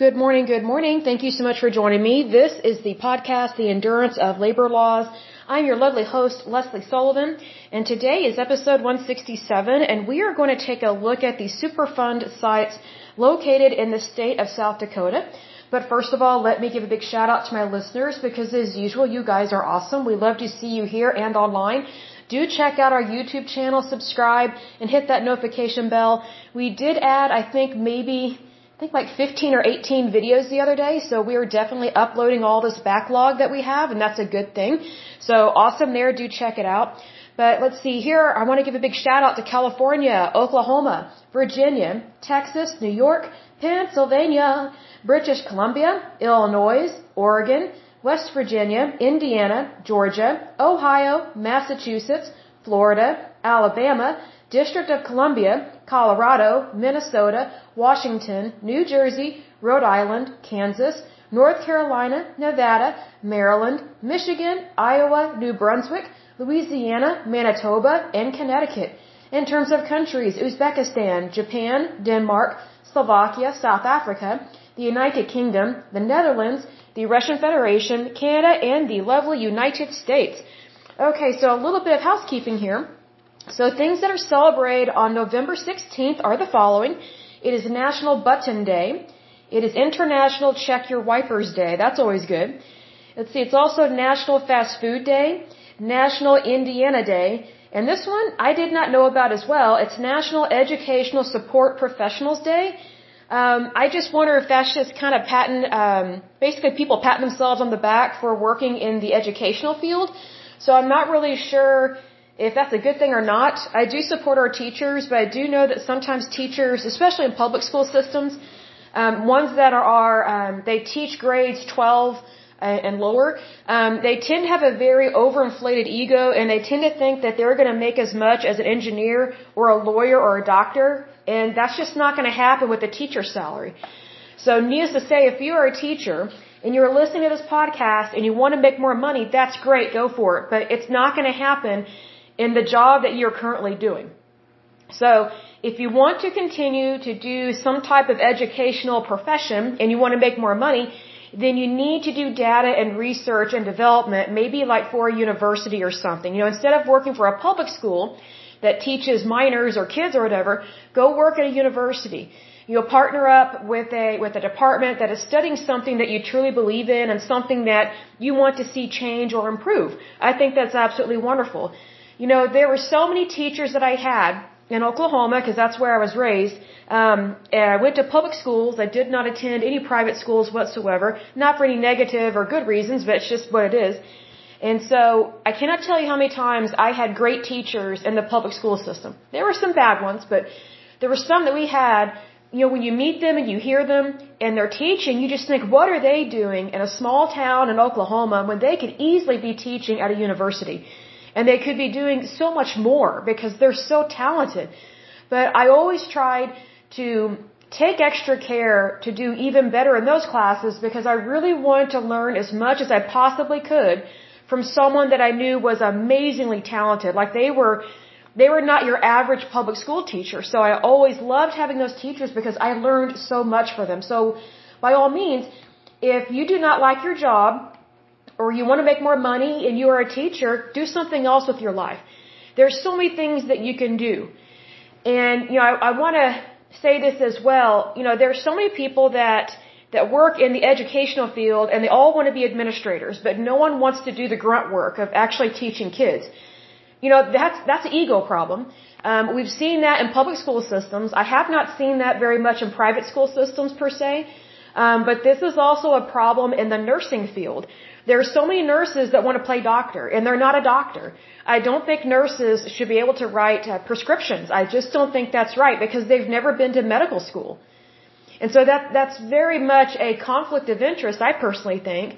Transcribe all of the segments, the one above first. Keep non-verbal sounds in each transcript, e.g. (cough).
Good morning, good morning. Thank you so much for joining me. This is the podcast, The Endurance of Labor Laws. I'm your lovely host, Lesley Sullivan, and today is episode 167, and we are going to take a look at the Superfund sites located in the state of South Dakota. But first of all, let me give a big shout out to my listeners because as usual, you guys are awesome. We love to see you here and online. Do check out our YouTube channel, subscribe, and hit that notification bell. We did add, I think, maybe think like 15 or 18 videos the other day, so we are definitely uploading all this backlog that we have, and that's a good thing. So awesome there, do check it out. But let's see here, I want to give a big shout out to California, Oklahoma, Virginia, Texas, New York, Pennsylvania, British Columbia, Illinois, Oregon, West Virginia, Indiana, Georgia, Ohio, Massachusetts, Florida, Alabama, District of Columbia, Colorado, Minnesota, Washington, New Jersey, Rhode Island, Kansas, North Carolina, Nevada, Maryland, Michigan, Iowa, New Brunswick, Louisiana, Manitoba, and Connecticut. In terms of countries, Uzbekistan, Japan, Denmark, Slovakia, South Africa, the United Kingdom, the Netherlands, the Russian Federation, Canada, and the lovely United States. Okay, so a little bit of housekeeping here. So things that are celebrated on November 16th are the following. It is National Button Day. It is International Check Your Wipers Day. That's always good. Let's see, it's also National Fast Food Day, National Indiana Day, and this one I did not know about as well. It's National Educational Support Professionals Day. Um, I just wonder if that's just kind of patent, um, basically people pat themselves on the back for working in the educational field. So I'm not really sure if that's a good thing or not. I do support our teachers, but I do know that sometimes teachers, especially in public school systems, um, ones that are, um, they teach grades 12 and lower, um, they tend to have a very overinflated ego and they tend to think that they're going to make as much as an engineer or a lawyer or a doctor, and that's just not going to happen with a teacher's salary. So needless to say, if you are a teacher and you're listening to this podcast and you want to make more money, that's great, go for it. But it's not going to happen in the job that you're currently doing. So, if you want to continue to do some type of educational profession and you want to make more money, then you need to do data and research and development, maybe like for a university or something. You know, instead of working for a public school that teaches minors or kids or whatever, go work at a university. You'll partner up with a with a department that is studying something that you truly believe in and something that you want to see change or improve. I think that's absolutely wonderful. You know, there were so many teachers that I had in Oklahoma because that's where I was raised. Um, and I went to public schools. I did not attend any private schools whatsoever, not for any negative or good reasons, but it's just what it is. And so I cannot tell you how many times I had great teachers in the public school system. There were some bad ones, but there were some that we had. You know, when you meet them and you hear them and they're teaching, you just think, what are they doing in a small town in Oklahoma when they could easily be teaching at a university? And they could be doing so much more because they're so talented. But I always tried to take extra care to do even better in those classes because I really wanted to learn as much as I possibly could from someone that I knew was amazingly talented. Like they were, they were not your average public school teacher. So I always loved having those teachers because I learned so much from them. So by all means, if you do not like your job, or you want to make more money and you are a teacher, do something else with your life. There's so many things that you can do. And, you know, I, I want to say this as well. You know, there are so many people that, that work in the educational field and they all want to be administrators, but no one wants to do the grunt work of actually teaching kids. You know, that's, that's an ego problem. Um, we've seen that in public school systems. I have not seen that very much in private school systems per se. Um, but this is also a problem in the nursing field there are so many nurses that want to play doctor, and they're not a doctor. I don't think nurses should be able to write uh, prescriptions. I just don't think that's right because they've never been to medical school. And so that that's very much a conflict of interest, I personally think,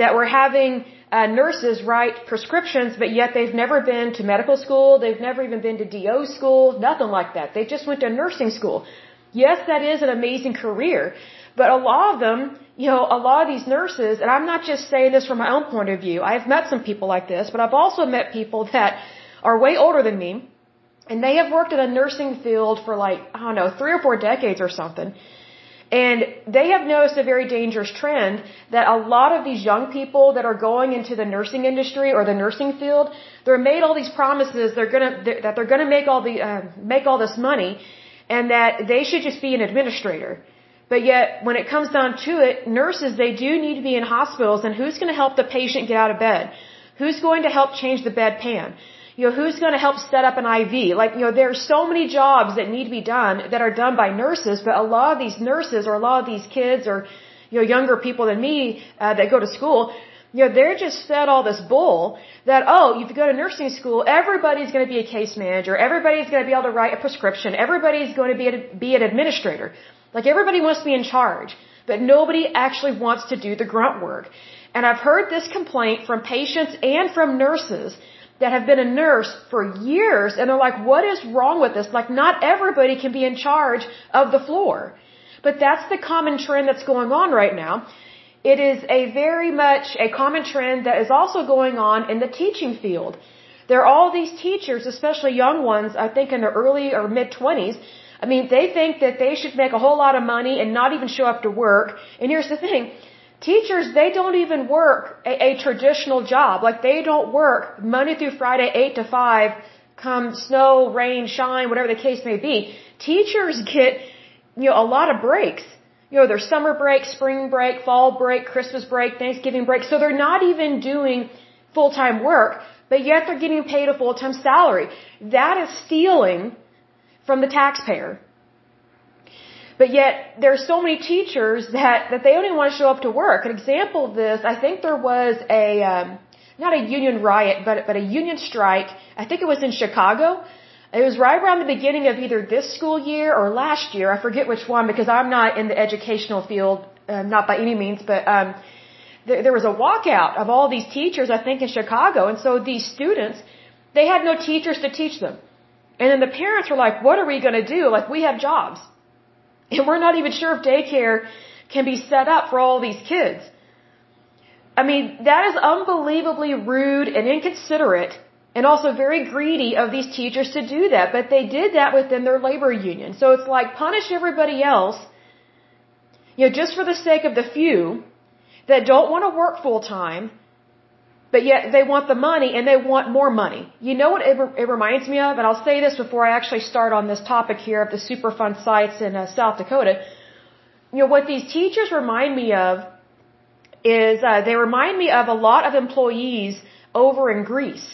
that we're having uh, nurses write prescriptions, but yet they've never been to medical school, they've never even been to DO school, nothing like that. They just went to nursing school. Yes, that is an amazing career, but a lot of them you know, a lot of these nurses, and I'm not just saying this from my own point of view, I've met some people like this, but I've also met people that are way older than me, and they have worked in a nursing field for like, I don't know, three or four decades or something. And they have noticed a very dangerous trend that a lot of these young people that are going into the nursing industry or the nursing field, they're made all these promises they're gonna that they're gonna make all the uh, make all this money, and that they should just be an administrator. But yet, when it comes down to it, nurses they do need to be in hospitals, and who's going to help the patient get out of bed? Who's going to help change the bedpan? You know, who's going to help set up an IV? Like, you know, there are so many jobs that need to be done that are done by nurses, but a lot of these nurses or a lot of these kids or, you know, younger people than me uh, that go to school, you know, they're just fed all this bull that, oh, if you go to nursing school, everybody's going to be a case manager, everybody's going to be able to write a prescription, everybody's going to be, a, be an administrator. Like, everybody wants to be in charge, but nobody actually wants to do the grunt work. And I've heard this complaint from patients and from nurses that have been a nurse for years and they're like, what is wrong with this? Like not everybody can be in charge of the floor. But that's the common trend that's going on right now. It is a very much a common trend that is also going on in the teaching field. There are all these teachers, especially young ones, I think in their early or mid 20s. I mean, they think that they should make a whole lot of money and not even show up to work. And here's the thing Teachers, they don't even work a, a traditional job. Like they don't work Monday through Friday, 8 to 5, come snow, rain, shine, whatever the case may be. Teachers get, you know, a lot of breaks. You know, there's summer break, spring break, fall break, Christmas break, Thanksgiving break. So they're not even doing full-time work, but yet they're getting paid a full-time salary. That is stealing from the taxpayer. But yet, there are so many teachers that, that they only want to show up to work. An example of this, I think there was a, um, not a union riot, but, but a union strike. I think it was in Chicago. It was right around the beginning of either this school year or last year. I forget which one because I'm not in the educational field, uh, not by any means, but, um, there, there was a walkout of all these teachers, I think, in Chicago. And so these students, they had no teachers to teach them. And then the parents were like, what are we going to do? Like, we have jobs. (laughs) And we're not even sure if daycare can be set up for all these kids. I mean, that is unbelievably rude and inconsiderate and also very greedy of these teachers to do that. But they did that within their labor union. So it's like punish everybody else, you know, just for the sake of the few that don't want to work full time but yet they want the money and they want more money. You know what it, it reminds me of? And I'll say this before I actually start on this topic here of the Superfund sites in uh, South Dakota. You know, what these teachers remind me of is uh, they remind me of a lot of employees over in Greece.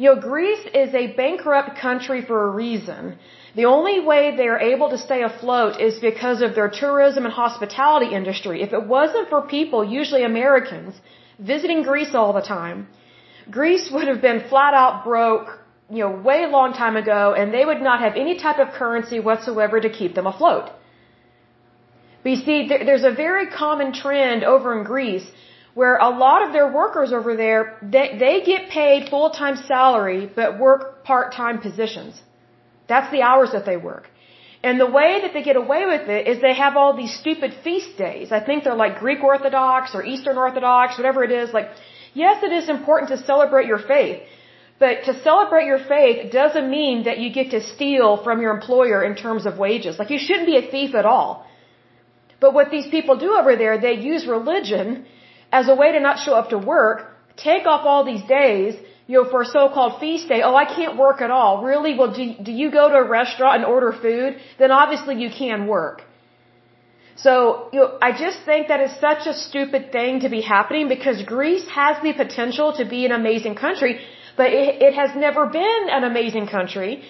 You know, Greece is a bankrupt country for a reason. The only way they are able to stay afloat is because of their tourism and hospitality industry. If it wasn't for people, usually Americans, visiting Greece all the time, Greece would have been flat out broke, you know, way long time ago, and they would not have any type of currency whatsoever to keep them afloat. But you see, there's a very common trend over in Greece where a lot of their workers over there, they, they get paid full-time salary, but work part-time positions. That's the hours that they work. And the way that they get away with it is they have all these stupid feast days. I think they're like Greek Orthodox or Eastern Orthodox, whatever it is. Like, yes, it is important to celebrate your faith. But to celebrate your faith doesn't mean that you get to steal from your employer in terms of wages. Like, you shouldn't be a thief at all. But what these people do over there, they use religion as a way to not show up to work, take off all these days, you know, for a so-called feast day, oh, I can't work at all. Really? Well, do, do you go to a restaurant and order food? Then obviously you can work. So, you know, I just think that is such a stupid thing to be happening because Greece has the potential to be an amazing country, but it, it has never been an amazing country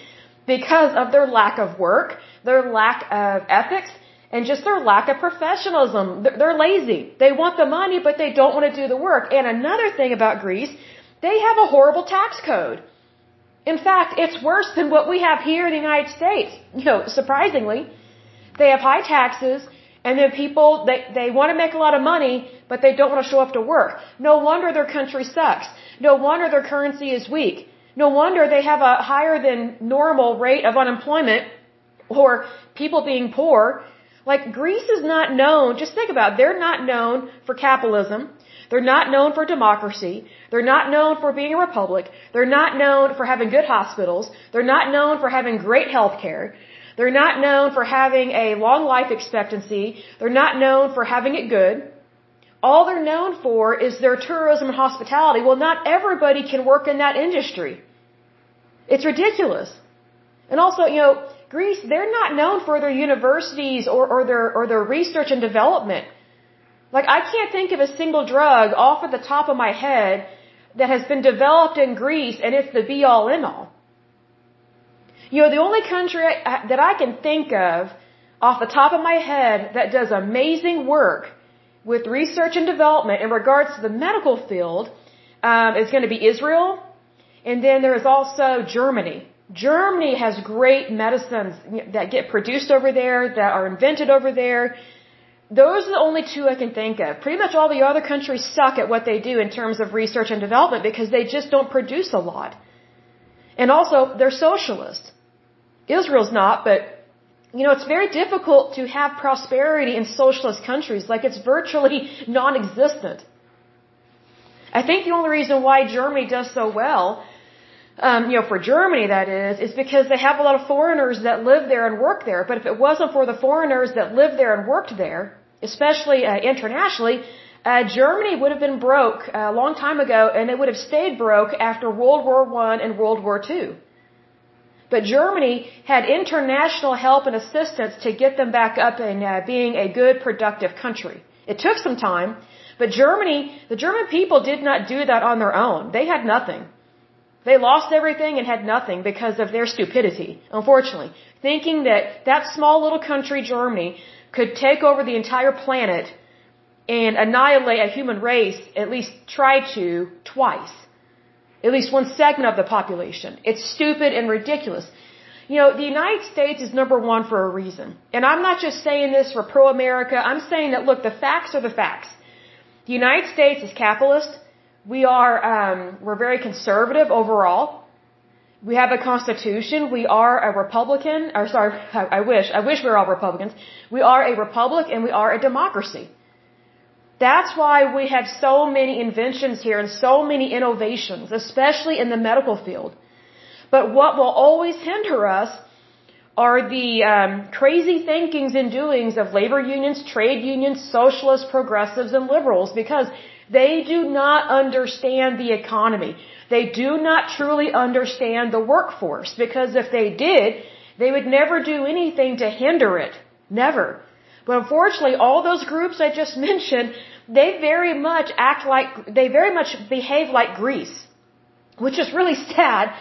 because of their lack of work, their lack of ethics, and just their lack of professionalism. They're, they're lazy. They want the money, but they don't want to do the work. And another thing about Greece they have a horrible tax code. In fact, it's worse than what we have here in the United States. You know, surprisingly, they have high taxes, and then people they they want to make a lot of money, but they don't want to show up to work. No wonder their country sucks. No wonder their currency is weak. No wonder they have a higher than normal rate of unemployment or people being poor. Like Greece is not known, just think about it, they're not known for capitalism. They're not known for democracy. They're not known for being a republic. They're not known for having good hospitals. They're not known for having great health care. They're not known for having a long life expectancy. They're not known for having it good. All they're known for is their tourism and hospitality. Well, not everybody can work in that industry. It's ridiculous. And also, you know, Greece, they're not known for their universities or, or their or their research and development. Like I can't think of a single drug off of the top of my head that has been developed in Greece and it's the be all in all. You know, the only country I, that I can think of off the top of my head that does amazing work with research and development in regards to the medical field um, is going to be Israel, and then there is also Germany. Germany has great medicines that get produced over there, that are invented over there. Those are the only two I can think of. Pretty much all the other countries suck at what they do in terms of research and development because they just don't produce a lot. And also, they're socialist. Israel's not, but you know, it's very difficult to have prosperity in socialist countries. Like it's virtually (laughs) non-existent. I think the only reason why Germany does so well, um, you know, for Germany that is, is because they have a lot of foreigners that live there and work there. But if it wasn't for the foreigners that lived there and worked there, especially uh, internationally, uh, Germany would have been broke a long time ago, and it would have stayed broke after World War One and World War Two. But Germany had international help and assistance to get them back up and uh, being a good, productive country. It took some time, but Germany, the German people did not do that on their own. They had nothing. They lost everything and had nothing because of their stupidity, unfortunately. Thinking that that small little country, Germany, could take over the entire planet and annihilate a human race, at least try to, twice. At least one segment of the population. It's stupid and ridiculous. You know, the United States is number one for a reason. And I'm not just saying this for pro-America. I'm saying that, look, the facts are the facts. The United States is capitalist. We are, um, we're very conservative overall. We have a constitution. We are a Republican, or sorry, (laughs) I, wish, I wish we were all Republicans. We are a republic and we are a democracy. That's why we have so many inventions here and so many innovations, especially in the medical field. But what will always hinder us are the um, crazy thinkings and doings of labor unions, trade unions, socialists, progressives, and liberals because they do not understand the economy. They do not truly understand the workforce because if they did, they would never do anything to hinder it. Never. But unfortunately, all those groups I just (laughs) mentioned, they very much act like, they very much behave like Greece. Which is really (laughs) sad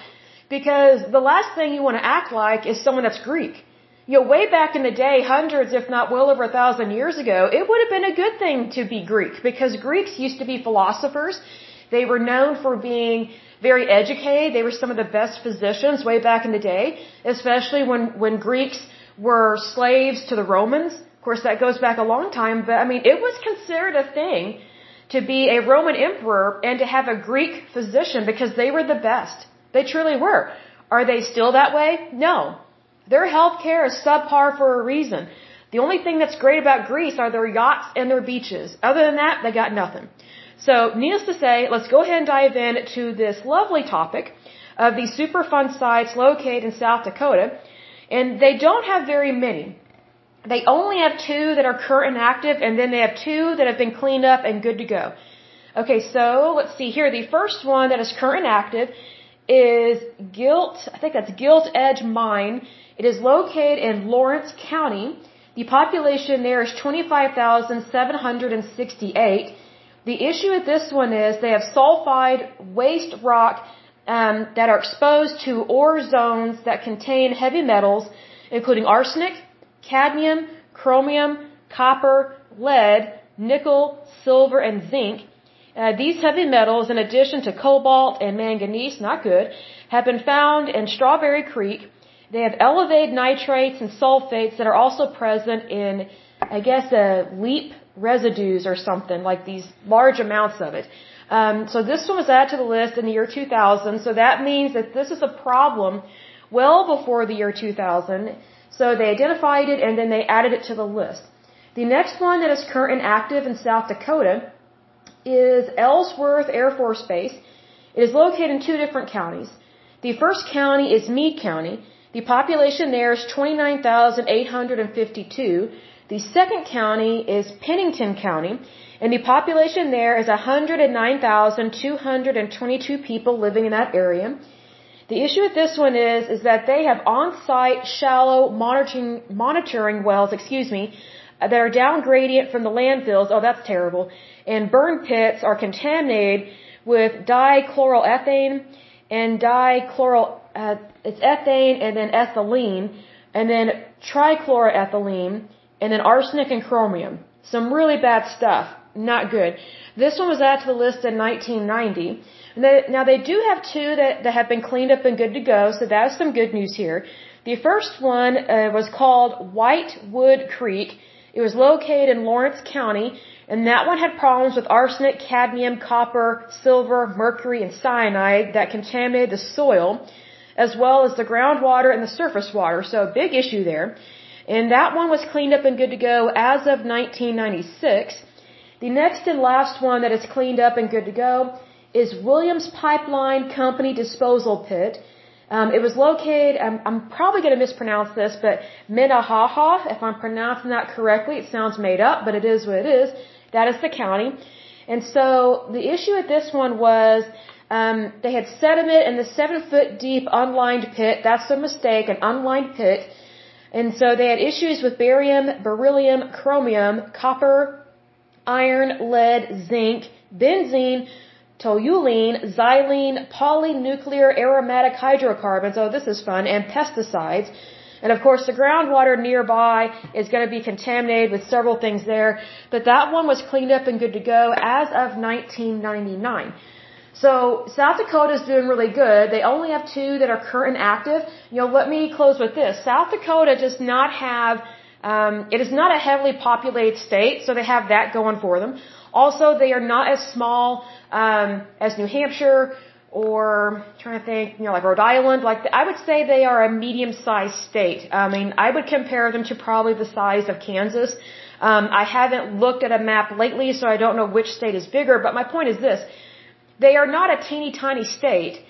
because the last thing you want to act like is someone that's Greek. You know, way back in the day, hundreds, if not well over a thousand years ago, it would have been a good thing to be Greek because Greeks used to be philosophers. They were known for being very educated. They were some of the best physicians way back in the day, especially when, when Greeks were slaves to the Romans. Of course, that goes back a long time, but I mean, it was considered a thing to be a Roman emperor and to have a Greek physician because they were the best. They truly were. Are they still that way? No. Their health care is subpar for a reason. The only thing that's great about Greece are their yachts and their beaches. Other than that, they got nothing. So, needless to say, let's go ahead and dive in to this lovely topic of these Superfund sites located in South Dakota. And they don't have very many. They only have two that are current and active, and then they have two that have been cleaned up and good to go. Okay, so let's see here. The first one that is current and active is Gilt, I think that's Gilt Edge Mine. It is located in Lawrence County. The population there is 25,768. The issue with this one is they have sulfide waste rock um, that are exposed to ore zones that contain heavy metals, including arsenic, cadmium, chromium, copper, lead, nickel, silver, and zinc. Uh, these heavy metals, in addition to cobalt and manganese, not good, have been found in Strawberry Creek. They have elevated nitrates and sulfates that are also present in, I guess, uh, leap residues or something, like these large amounts of it. Um, so this one was added to the list in the year 2000. So that means that this is a problem well before the year 2000. So they identified it and then they added it to the list. The next one that is current and active in South Dakota is Ellsworth Air Force Base. It is located in two different counties. The first county is Meade County. The population there is 29,852. The second county is Pennington County, and the population there is 109,222 people living in that area. The issue with this one is, is that they have on-site shallow monitoring, monitoring wells, excuse me, that are down gradient from the landfills. Oh, that's terrible. And burn pits are contaminated with dichloroethane and dichloral, uh, it's ethane and then ethylene and then trichloroethylene and then arsenic and chromium. Some really bad stuff. Not good. This one was added to the list in 1990. They, now they do have two that, that have been cleaned up and good to go, so that's some good news here. The first one uh, was called White Wood Creek. It was located in Lawrence County, and that one had problems with arsenic, cadmium, copper, silver, mercury, and cyanide that contaminated the soil, as well as the groundwater and the surface water. So a big issue there. And that one was cleaned up and good to go as of 1996. The next and last one that is cleaned up and good to go is Williams Pipeline Company Disposal Pit. Um, it was located, I'm, I'm probably going to mispronounce this, but Minnehaha, if I'm pronouncing that correctly, it sounds made up, but it is what it is. That is the county. And so the issue with this one was um, they had sediment in the seven foot deep unlined pit. That's a mistake, an unlined pit. And so they had issues with barium, beryllium, chromium, copper, iron, lead, zinc, benzene, toluene, xylene, polynuclear aromatic hydrocarbons, oh this is fun, and pesticides. And of course the groundwater nearby is going to be contaminated with several things there, but that one was cleaned up and good to go as of 1999. So South Dakota is doing really good. They only have two that are current and active. You know, let me close with this. South Dakota does not have, um, it is not a heavily populated state, so they have that going for them. Also, they are not as small um, as New Hampshire or I'm trying to think, you know, like Rhode Island. Like I would say they are a medium-sized state. I mean, I would compare them to probably the size of Kansas. Um, I haven't looked at a map lately, so I don't know which state is bigger. But my point is this: they are not a teeny tiny state,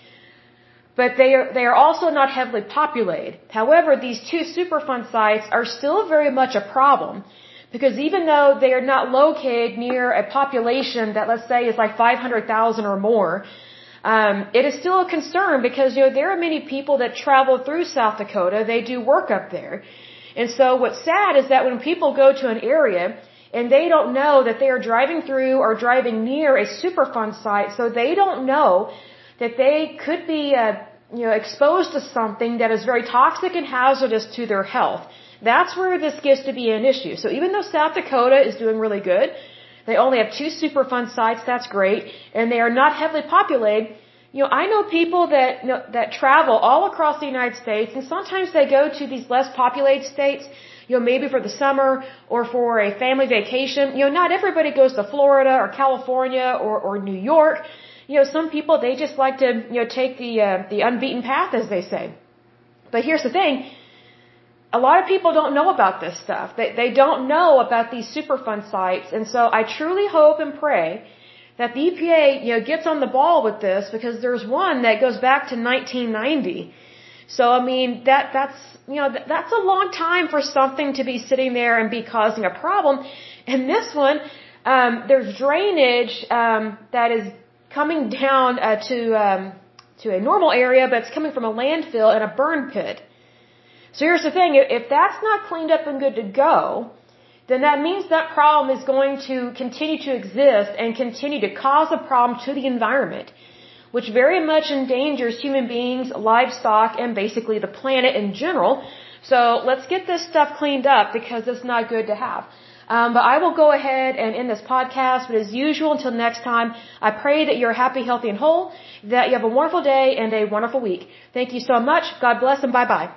but they are they are also not heavily populated. However, these two Superfund sites are still very much a problem. Because even though they are not located near a population that let's say is like 500,000 or more, um, it is still a concern because you know there are many people that travel through South Dakota. They do work up there, and so what's sad is that when people go to an area and they don't know that they are driving through or driving near a Superfund site, so they don't know that they could be uh, you know exposed to something that is very toxic and hazardous to their health. That's where this gets to be an issue. So even though South Dakota is doing really good, they only have two Superfund sites, that's great, and they are not heavily populated. You know, I know people that you know, that travel all across the United States, and sometimes they go to these less populated states. You know, maybe for the summer or for a family vacation. You know, not everybody goes to Florida or California or or New York. You know, some people they just like to you know take the uh, the unbeaten path, as they say. But here's the thing: a lot of people don't know about this stuff. They, they don't know about these Superfund sites. And so I truly hope and pray that the EPA, you know, gets on the ball with this because there's one that goes back to 1990. So, I mean, that, that's, you know, that, that's a long time for something to be sitting there and be causing a problem. And this one, um, there's drainage, um, that is coming down, uh, to, um, to a normal area, but it's coming from a landfill and a burn pit. So here's the thing, if that's not cleaned up and good to go, then that means that problem is going to continue to exist and continue to cause a problem to the environment, which very much endangers human beings, livestock, and basically the planet in general. So let's get this stuff cleaned up because it's not good to have. Um, but I will go ahead and end this podcast. But as usual, until next time, I pray that you're happy, healthy, and whole, that you have a wonderful day and a wonderful week. Thank you so much. God bless and bye bye.